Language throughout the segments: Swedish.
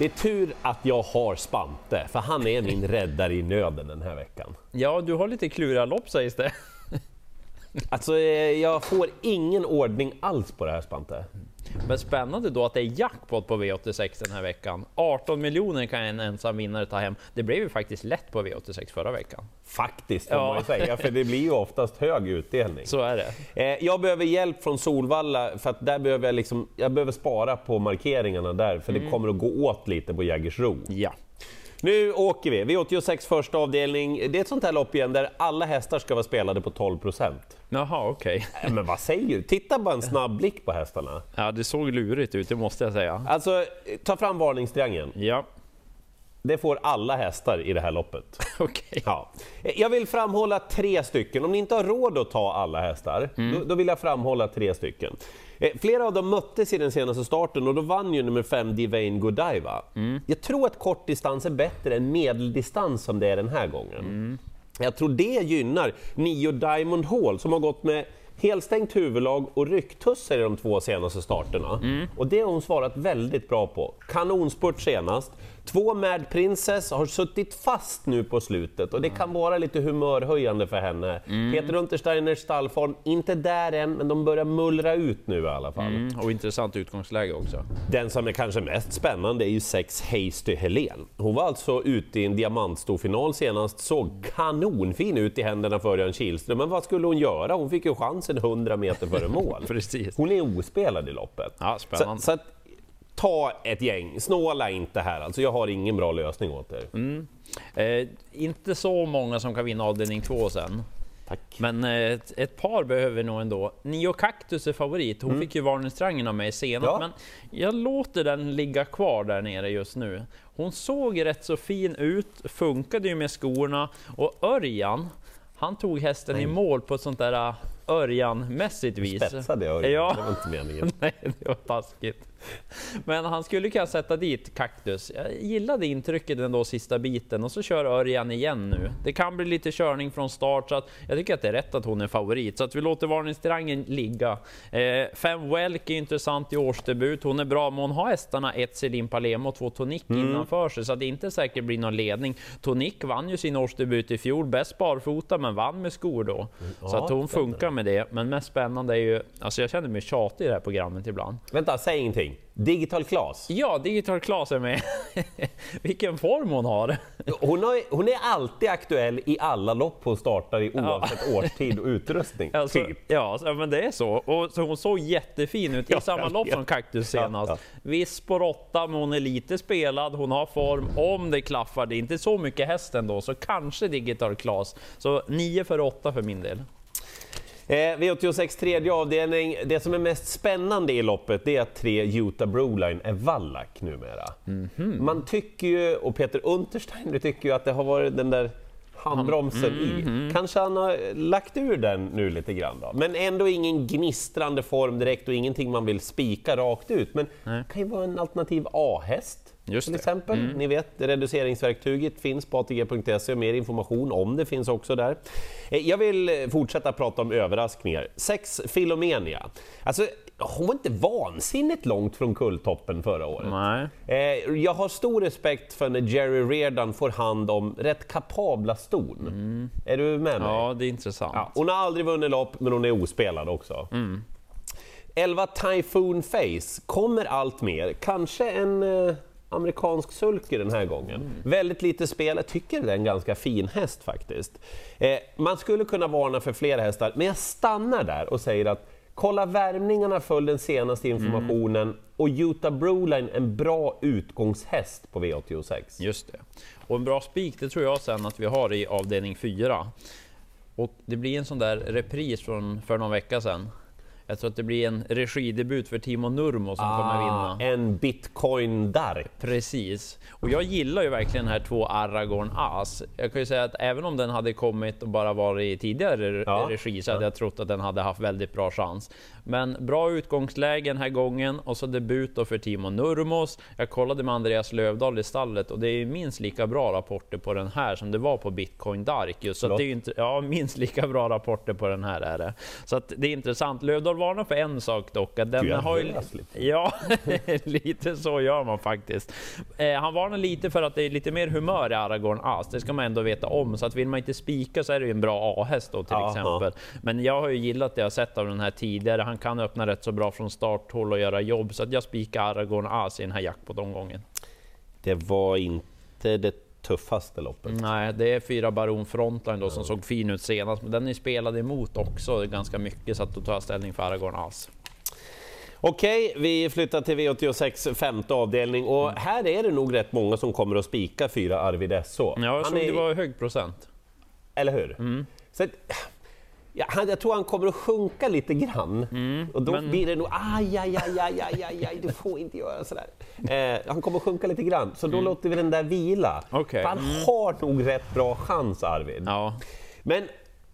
Det är tur att jag har Spante, för han är min räddare i nöden den här veckan. Ja, du har lite kluriga lopp sägs det. Alltså, eh, jag får ingen ordning alls på det här Spante. Men spännande då att det är jackpot på V86 den här veckan. 18 miljoner kan en ensam vinnare ta hem. Det blev ju faktiskt lätt på V86 förra veckan. Faktiskt, får Ja. man ju säga, för det blir ju oftast hög utdelning. Så är det. Eh, Jag behöver hjälp från Solvalla, för att där behöver jag, liksom, jag behöver spara på markeringarna där, för det kommer att gå åt lite på Jägersro. Ja. Nu åker vi! V86 första avdelning. Det är ett sånt här lopp igen där alla hästar ska vara spelade på 12 procent. Jaha, okej. Men vad säger du? Titta bara en snabb blick på hästarna. Ja, det såg lurigt ut, det måste jag säga. Alltså, ta fram varningstriangeln. Ja, Det får alla hästar i det här loppet. okej. Ja. Jag vill framhålla tre stycken. Om ni inte har råd att ta alla hästar, då, då vill jag framhålla tre stycken. Eh, Flera av dem möttes i den senaste starten och då vann ju nummer fem Divane Godiva. Jag tror att kortdistans är bättre än medeldistans som det är den här gången. Jag tror det gynnar nio Diamond Hall som har gått med helstängt huvudlag och rycktussar i de två senaste starterna. Och det har hon svarat väldigt bra på. Kanonspurt senast. Två Mad Princess har suttit fast nu på slutet och det kan vara lite humörhöjande för henne. Peter Untersteiners stallform, inte där än, men de börjar mullra ut nu i alla fall. Mm, och intressant utgångsläge också. Den som är kanske mest spännande är ju sex Hasty Helen. Hon var alltså ute i en diamantstorfinal senast, såg kanonfin ut i händerna för Örjan Kihlström, men vad skulle hon göra? Hon fick ju chansen 100 meter före mål. Precis. Hon är ospelad i loppet. Ja, spännande. Så, så ta ett gäng, snåla inte här alltså, jag har ingen bra lösning åt er. Eh, inte så många som kan vinna avdelning två sen. Tack. Men eh, ett, ett par behöver vi nog ändå. Nio Cactus är favorit. Hon fick ju varningstriangeln av mig senast, Ja. men jag låter den ligga kvar där nere just nu. Hon såg rätt så fin ut, funkade ju med skorna och Örjan, han tog hästen i mål på ett sånt där äh, Örjan-mässigt vis. Spetsade Örjan, Ja. det var inte meningen. Nej, det var taskigt. Men han skulle kunna sätta dit Kaktus. Jag gillade intrycket ändå sista biten och så kör Örjan igen nu. Det kan bli lite körning från start så att jag tycker att det är rätt att hon är favorit. Så att vi låter varningstriangeln ligga. Eh, fem Welk är intressant i årsdebut. Hon är bra, men hon har hästarna ett Celine Palemo och två Tonic innanför sig så att det inte säkert blir någon ledning. Tonic vann ju sin årsdebut i fjol, bäst barfota men vann med skor då. Så Ja, att hon funkar med det. Men mest spännande är ju, alltså jag känner mig tjatig i det här programmet ibland. Vänta, säg ingenting. Digital Class. Ja, Digital Class är med. Vilken form hon har! Hon, har, hon är alltid aktuell i alla lopp hon startar i oavsett årstid och utrustning. Alltså, typ. ja, men det är så. Och, så hon såg jättefin ut i Ja, samma lopp som Cactus Ja, senast. ja. Viss på råtta, men hon är lite spelad. Hon har form. Om det klaffar, det är inte så mycket häst ändå, så kanske Digital Class. Så 9 för 8 för min del. Eh, V86 tredje avdelning. Det som är mest spännande i loppet det är att tre Utah Broline är vallack numera. Mhm. Man tycker ju, och Peter Untersteiner tycker ju att det har varit den där handbromsen mhm. i. Kanske han har lagt ur den nu lite grann då. Men ändå ingen gnistrande form direkt och ingenting man vill spika rakt ut. Men det kan ju vara en alternativ A-häst. Just till det. exempel. Ni vet, reduceringsverktyget finns på ATG.se och mer information om det finns också där. Eh, Jag vill fortsätta prata om överraskningar. Sex Filomenia. Alltså, hon var inte vansinnigt långt från kulltoppen förra året. Nej. Eh, Jag har stor respekt för när Jerry Reardon får hand om rätt kapabla ston. Är du med mig? Ja, det är intressant. Ja, hon har aldrig vunnit lopp, men hon är ospelad också. 11 Typhoon Face kommer allt mer. Kanske en eh, amerikansk sulky den här gången. Väldigt lite spel. Jag tycker det är en ganska fin häst faktiskt. Eh, man skulle kunna varna för fler hästar, men jag stannar där och säger att kolla värmningarna följ den senaste informationen och Utah Broline en bra utgångshäst på V86. Just det. Och en bra spik, det tror jag sen att vi har i avdelning 4. Och det blir en sån där repris från för någon vecka sedan. Jag tror att det blir en regidebut för Timo Nurmo som kommer vinna. en bitcoin där. Precis. Och jag gillar ju verkligen den här två Aragorn As. Jag kan ju säga att även om den hade kommit och bara varit i tidigare Ja. regi så hade jag trott att den hade haft väldigt bra chans. Men bra utgångsläge den här gången och så debut då för Timo Nurmos. Jag kollade med Andreas Lövdahl i stallet och det är minst lika bra rapporter på den här som det var på Bitcoin Dark. Just, så att det är inte, ja, minst lika bra rapporter på den här är det. Så att det är intressant. Lövdahl varnar för en sak dock. Att den har ju, lite. Ja, lite så gör man faktiskt. Eh, han varnar lite för att det är lite mer humör i Aragorn As. Det ska man ändå veta om. Så att vill man inte spika så är det ju en bra A-häst då till Aha. exempel. Men jag har ju gillat det jag sett av den här tidigare. Han kan öppna rätt så bra från starthåll och göra jobb. Så att jag spikar Aragorn As i den här jackpot-omgången. Det var inte det tuffaste loppet. Nej, det är fyra Baron Frontline då som såg fin ut senast. Men den är spelad emot också ganska mycket. Så att då tar jag ställning för Aragorn As. Okej, vi flyttar till V86 femte avdelning och här är det nog rätt många som kommer att spika fyra Arvid SH. Ja, jag såg är- det var hög procent. Eller hur? Så att, ja, han, jag tror han kommer att sjunka lite grann. och då men- blir det nog aj, aj, aj, aj, aj, aj, aj, du får inte göra sådär. Eh, han kommer att sjunka lite grann, så då låter vi den där vila. För han har nog rätt bra chans, Arvid. Ja, Men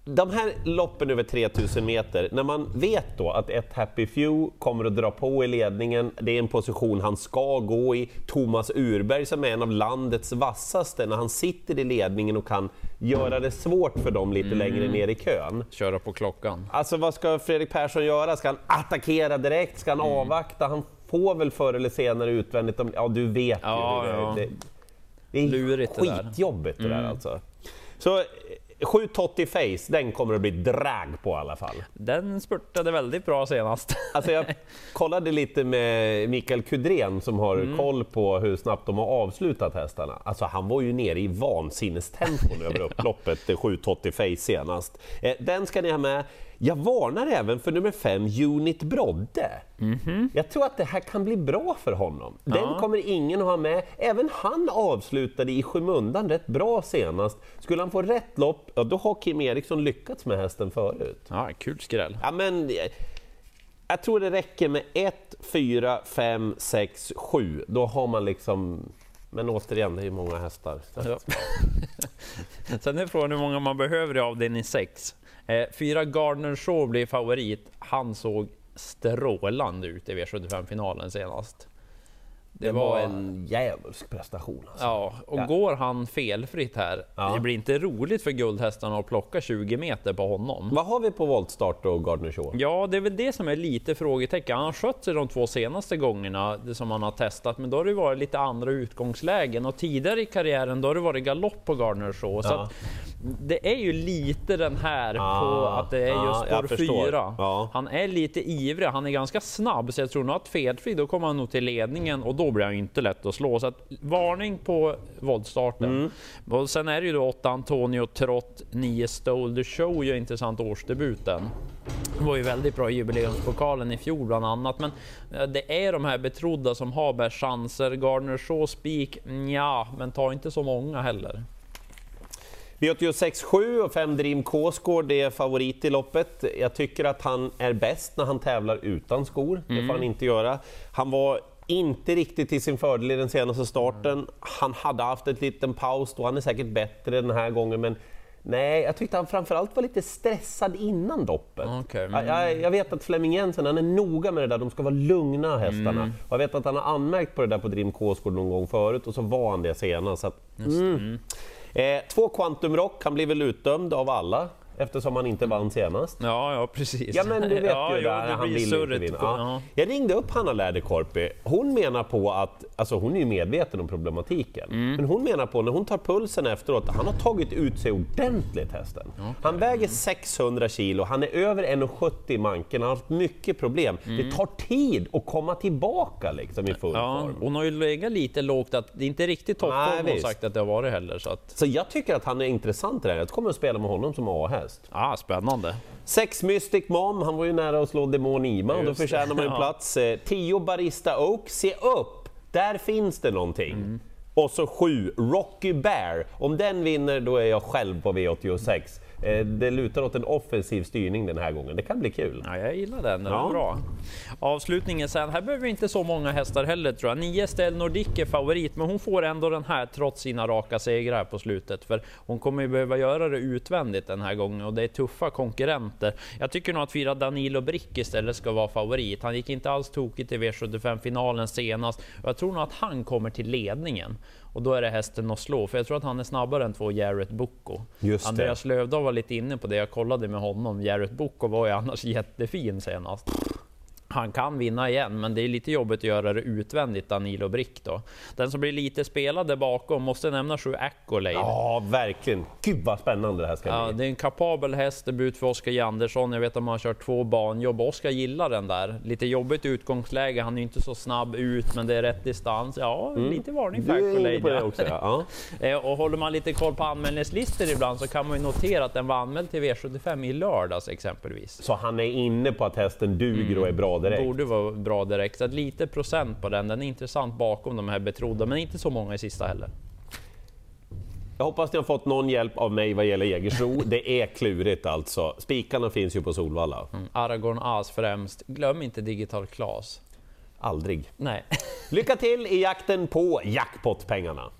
de här loppen över 3000 meter, när man vet då att ett Happy Few kommer att dra på i ledningen, det är en position han ska gå i. Thomas Urberg som är en av landets vassaste, när han sitter i ledningen och kan göra det svårt för dem lite längre ner i kön. köra på klockan. Alltså vad ska Fredrik Persson göra? Ska han attackera direkt? Ska han avvakta? Han får väl förr eller senare utvändigt om... Ja, du vet Ja, ju. ja. Det, det, är Lurigt det där. Mm. skitjobbigt det där alltså. Så eh, 780 face, den kommer att bli drag på i alla fall. Den spurtade väldigt bra senast. Alltså jag kollade lite med Mikael Kudren som har Mm. koll på hur snabbt de har avslutat hästarna. Alltså han var ju nere i vansinnestempon över upploppet, eh, 780 face senast. Eh, Den ska ni ha med. Jag varnar även för nummer 5, Unit Brodde. Jag tror att det här kan bli bra för honom. Den. Ja. kommer ingen att ha med. Även han avslutade i skymundan rätt bra senast. Skulle han få rätt lopp, ja, då har Kim Eriksson lyckats med hästen förut. Ja, kul skräll. Ja, men, eh, jag tror det räcker med 1, 4, 5, 6, 7. Då har man liksom... Men återigen, det är ju många hästar. Ja. Sen är frågan hur många man behöver i avdelning 6. Eh, fyra Gardner Shaw blir favorit. Han såg strålande ut i V75-finalen senast. Det var en djävulsk prestation. Alltså. Ja, och Ja. går han felfritt här, Ja. det blir inte roligt för guldhästarna att plocka 20 meter på honom. Vad har vi på voltstart och Gardner Shaw? Ja, det är väl det som är lite frågetecken. Han har skött sig de två senaste gångerna det som han har testat, men då har det varit lite andra utgångslägen och tidigare i karriären då har det varit galopp på Gardner Shaw. Så Ja. det är ju lite den här på att det är ja, just jag spår förstår. 4. Ja. Han är lite ivrig, han är ganska snabb, så jag tror nog att felfri, då kommer han nog till ledningen och då blir han ju inte lätt att slå. Så att varning på voltstarten. Mm. Och sen är det ju då 8 Antonio Trott, 9 Stole the Show, gör intressant årsdebuten. Det var ju väldigt bra i jubileumspokalen i fjol bland annat, men eh, det är de här betrodda som har bäst chanser. Gardner Shaw, Spik, ja, men ta inte så många heller. V86 7 och 5 Dream Kåsgård är favorit i loppet. Jag tycker att han är bäst när han tävlar utan skor. Det får han inte göra. Han var inte riktigt i sin fördel i den senaste starten. Han hade haft en liten paus då, han är säkert bättre den här gången men Nej, jag tyckte han framförallt var lite stressad innan loppet. Okej, Jag, jag, jag vet att Flemming Jensen, han är noga med det där, de ska vara lugna hästarna. Och jag vet att han har anmärkt på det där på Dream Kåsgård någon gång förut och så var han det senast. Så att, mm. Eh, två Quantum Rock, han blev väl utdömd av alla eftersom han inte vann senast. Ja, ja precis. Ja men du vet ja, ju jo, där, han vill inte vinna. på- Ja. ja. Jag ringde upp Hanna Läderkorpi, hon menar på att, alltså hon är ju medveten om problematiken, Mm. men hon menar på när hon tar pulsen efteråt, han har tagit ut sig ordentligt hästen. Han väger 600 kilo, han är över 1,70 i manken, han har haft mycket problem. Det tar tid att komma tillbaka liksom i full Mm. Ja, form. hon har ju legat lite lågt, att det är inte riktigt toppform hon sagt att det har varit heller. Så att, Så jag tycker att han är intressant i det här. Jag kommer att spela med honom som A-häst. Ah, spännande. Sex Mystic Mom, han var ju nära att slå Demon Ima då förtjänar man en ja. plats. Eh, Tio Barista Oak, se upp! Där finns det någonting. Mm. Och så sju Rocky Bear, om den vinner då är jag själv på V86. Eh, det lutar åt en offensiv styrning den här gången. Det kan bli kul. Ja, jag gillar den, den Ja. är bra. Avslutningen sen, här behöver vi inte så många hästar heller tror jag. Nio Stell Nordic är favorit, men hon får ändå den här trots sina raka segrar på slutet. För hon kommer ju behöva göra det utvändigt den här gången och det är tuffa konkurrenter. Jag tycker nog att fyra Danilo Brick istället ska vara favorit. Han gick inte alls tokigt i V75-finalen senast och jag tror nog att han kommer till ledningen. Och då är det hästen att slå, för jag tror att han är snabbare än två Jarrett det. Andreas Lövdahl var lite inne på det, jag kollade med honom. Jarrett Bocco var ju annars jättefin senast. Han kan vinna igen, men det är lite jobbigt att göra det utvändigt, Danilo Brick då. Den som blir lite spelad där bakom måste nämna sju Accolade. Ja, verkligen. Gud vad spännande det här ska Ja, bli. det är en kapabel hästdebut för Oskar Jandersson. Jag vet att man har kört två banjobb. Oskar gillar den där. Lite jobbigt utgångsläge. Han är inte så snabb ut, men det är rätt distans. Ja, lite varning för Mm. På Accolade. det ja. också. Ja. Ja. Eh, Och håller man lite koll på anmälningslistor ibland så kan man ju notera att den var anmäld till V75 i lördags exempelvis. Så han är inne på att hästen duger och är bra direkt. Borde vara bra direkt. Att lite procent på den. Den är intressant bakom de här betrodda, men inte så många i sista heller. Jag hoppas ni har fått någon hjälp av mig vad gäller Jägersro. Det är klurigt alltså. Spikarna finns ju på Solvalla. Aragorn As främst. Glöm inte Digital Class. Aldrig. Nej. Lycka till i jakten på jackpotpengarna!